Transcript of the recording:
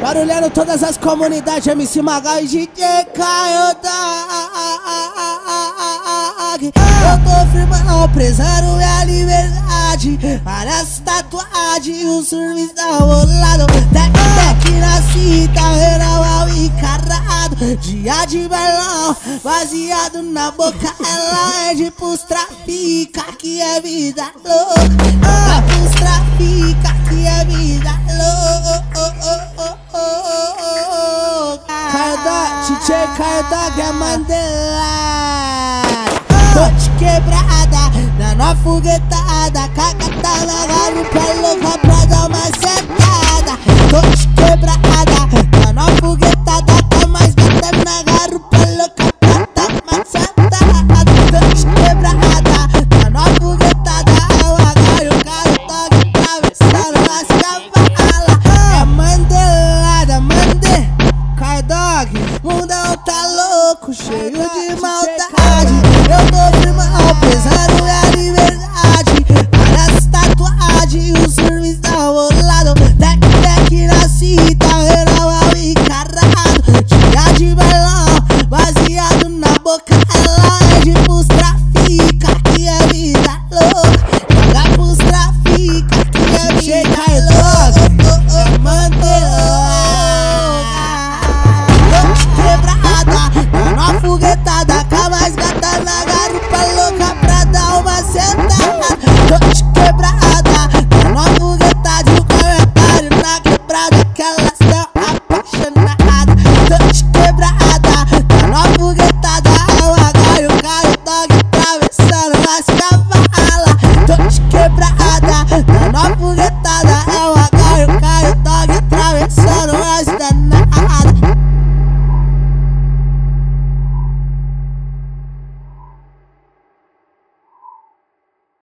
Barulhando todas as comunidades, MC Magal e DJ Caiota. Eu tô firmão, prezando minha liberdade. Várias tatuagens, o serviço tá rolado. Tec, na cita, renal encarado. Dia de melão, baseado na boca. Ela é de pros trafica, que é vida louca. Ah, pros trafica, que é vida Carda, DJ Carda, que é Mandela. Tô de quebrada, dando a foguetada. Cagata na garupa, louca saco cheio de maldade. Eu tô mal.